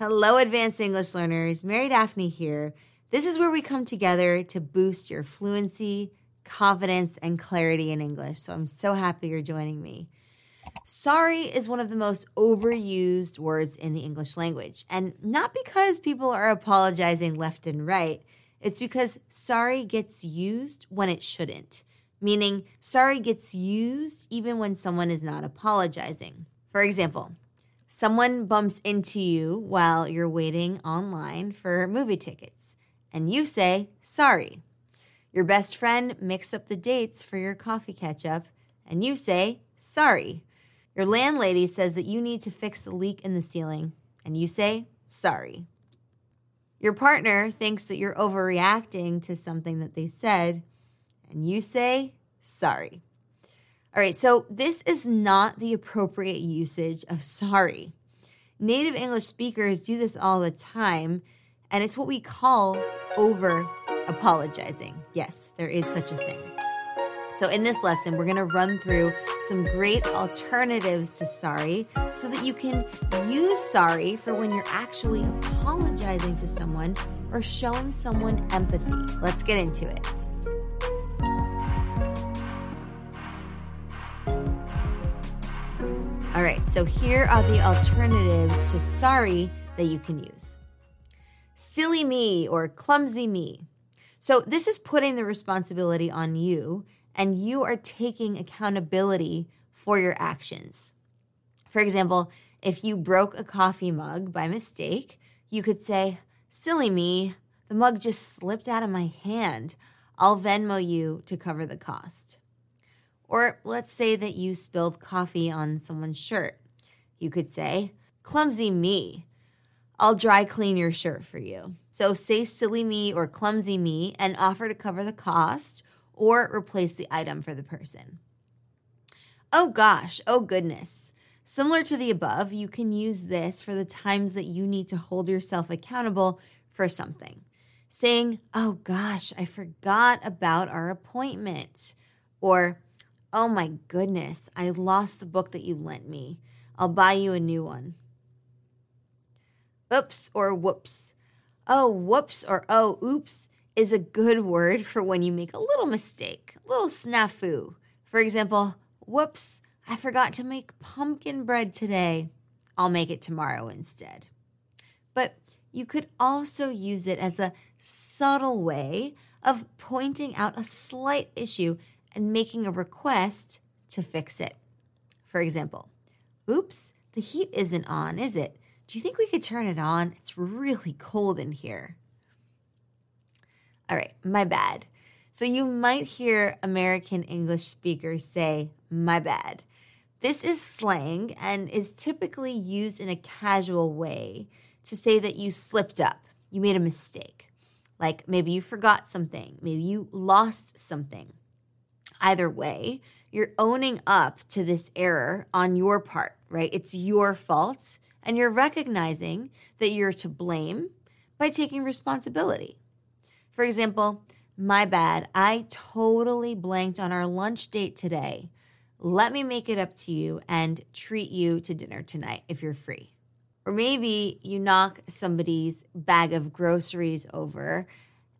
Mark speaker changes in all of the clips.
Speaker 1: Hello, advanced English learners. Mary Daphne here. This is where we come together to boost your fluency, confidence, and clarity in English. So I'm so happy you're joining me. Sorry is one of the most overused words in the English language. And not because people are apologizing left and right, it's because sorry gets used when it shouldn't, meaning sorry gets used even when someone is not apologizing. For example, someone bumps into you while you're waiting online for movie tickets, and you say, sorry. Your best friend mixed up the dates for your coffee catch up, and you say, sorry. Your landlady says that you need to fix the leak in the ceiling, and you say, sorry. Your partner thinks that you're overreacting to something that they said, and you say, sorry. All right, so this is not the appropriate usage of sorry. Native English speakers do this all the time, and it's what we call over apologizing. Yes, there is such a thing. So, in this lesson, we're going to run through some great alternatives to sorry so that you can use sorry for when you're actually apologizing to someone or showing someone empathy. Let's get into it. All right, so here are the alternatives to sorry that you can use silly me or clumsy me. So, this is putting the responsibility on you and you are taking accountability for your actions. For example, if you broke a coffee mug by mistake, you could say, Silly me, the mug just slipped out of my hand. I'll Venmo you to cover the cost. Or let's say that you spilled coffee on someone's shirt. You could say, Clumsy me, I'll dry clean your shirt for you. So say silly me or clumsy me and offer to cover the cost or replace the item for the person. Oh gosh, oh goodness. Similar to the above, you can use this for the times that you need to hold yourself accountable for something. Saying, oh gosh, I forgot about our appointment. Or, oh my goodness, I lost the book that you lent me. I'll buy you a new one. Oops or whoops. Oh, whoops or oh, oops is a good word for when you make a little mistake, a little snafu. For example, whoops, I forgot to make pumpkin bread today. I'll make it tomorrow instead. But you could also use it as a subtle way of pointing out a slight issue and making a request to fix it. For example, oops, the heat isn't on, is it? Do you think we could turn it on? It's really cold in here. All right, my bad. So you might hear American English speakers say, my bad. This is slang and is typically used in a casual way to say that you slipped up, you made a mistake. Like maybe you forgot something, maybe you lost something. Either way, you're owning up to this error on your part, right? It's your fault, and you're recognizing that you're to blame by taking responsibility. For example, my bad, I totally blanked on our lunch date today. Let me make it up to you and treat you to dinner tonight if you're free. Or maybe you knock somebody's bag of groceries over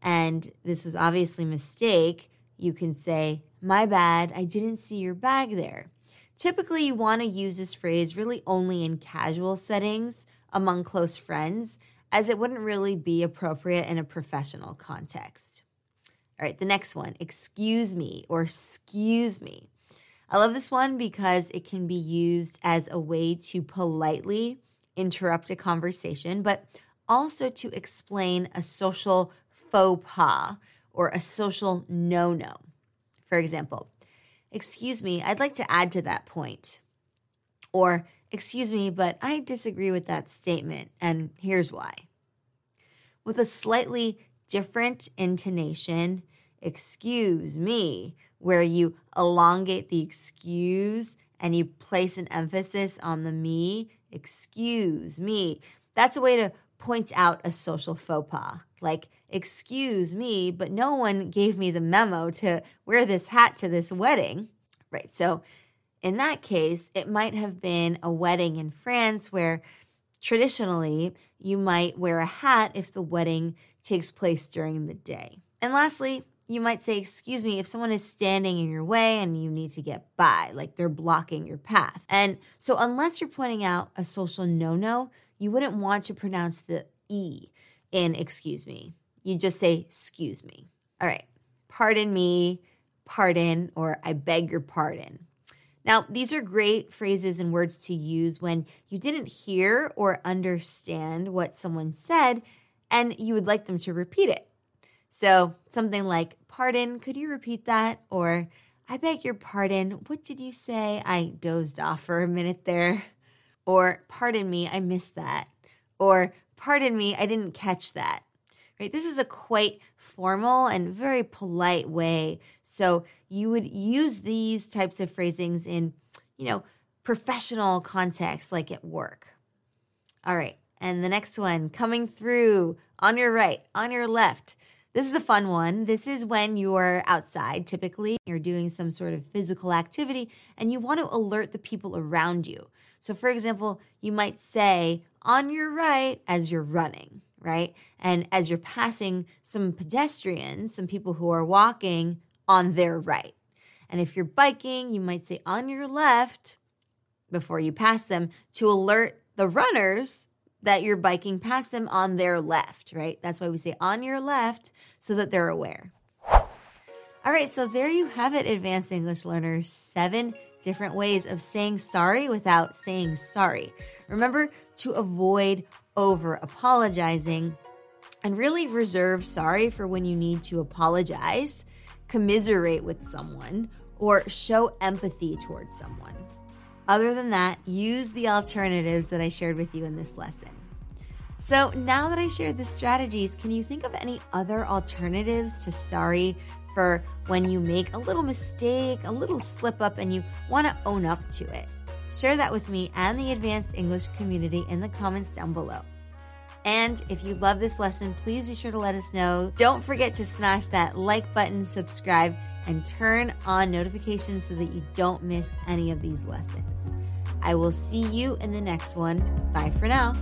Speaker 1: and this was obviously a mistake. You can say, My bad, I didn't see your bag there. Typically, you want to use this phrase really only in casual settings among close friends as it wouldn't really be appropriate in a professional context. All right, the next one, excuse me or excuse me. I love this one because it can be used as a way to politely interrupt a conversation, but also to explain a social faux pas or a social no no. For example, excuse me, I'd like to add to that point. Or, Excuse me, but I disagree with that statement, and here's why. With a slightly different intonation, excuse me, where you elongate the excuse and you place an emphasis on the me, excuse me. That's a way to point out a social faux pas. Like, excuse me, but no one gave me the memo to wear this hat to this wedding. Right. So, in that case, it might have been a wedding in France where traditionally you might wear a hat if the wedding takes place during the day. And lastly, you might say, Excuse me, if someone is standing in your way and you need to get by, like they're blocking your path. And so, unless you're pointing out a social no no, you wouldn't want to pronounce the E in excuse me. You just say, Excuse me. All right, pardon me, pardon, or I beg your pardon. Now, these are great phrases and words to use when you didn't hear or understand what someone said and you would like them to repeat it. So, something like, Pardon, could you repeat that? Or, I beg your pardon, what did you say? I dozed off for a minute there. Or, Pardon me, I missed that. Or, Pardon me, I didn't catch that. Right? This is a quite formal and very polite way. So, you would use these types of phrasings in, you know, professional context like at work. All right. And the next one coming through on your right, on your left. This is a fun one. This is when you're outside, typically, you're doing some sort of physical activity and you want to alert the people around you. So, for example, you might say on your right as you're running, right? And as you're passing some pedestrians, some people who are walking on their right. And if you're biking, you might say on your left before you pass them to alert the runners that you're biking past them on their left, right? That's why we say on your left so that they're aware. All right, so there you have it, advanced English learners. Seven different ways of saying sorry without saying sorry. Remember to avoid over apologizing and really reserve sorry for when you need to apologize, commiserate with someone, or show empathy towards someone. Other than that, use the alternatives that I shared with you in this lesson. So, now that I shared the strategies, can you think of any other alternatives to sorry for when you make a little mistake, a little slip up, and you want to own up to it? Share that with me and the advanced English community in the comments down below. And if you love this lesson, please be sure to let us know. Don't forget to smash that like button, subscribe, and turn on notifications so that you don't miss any of these lessons. I will see you in the next one. Bye for now.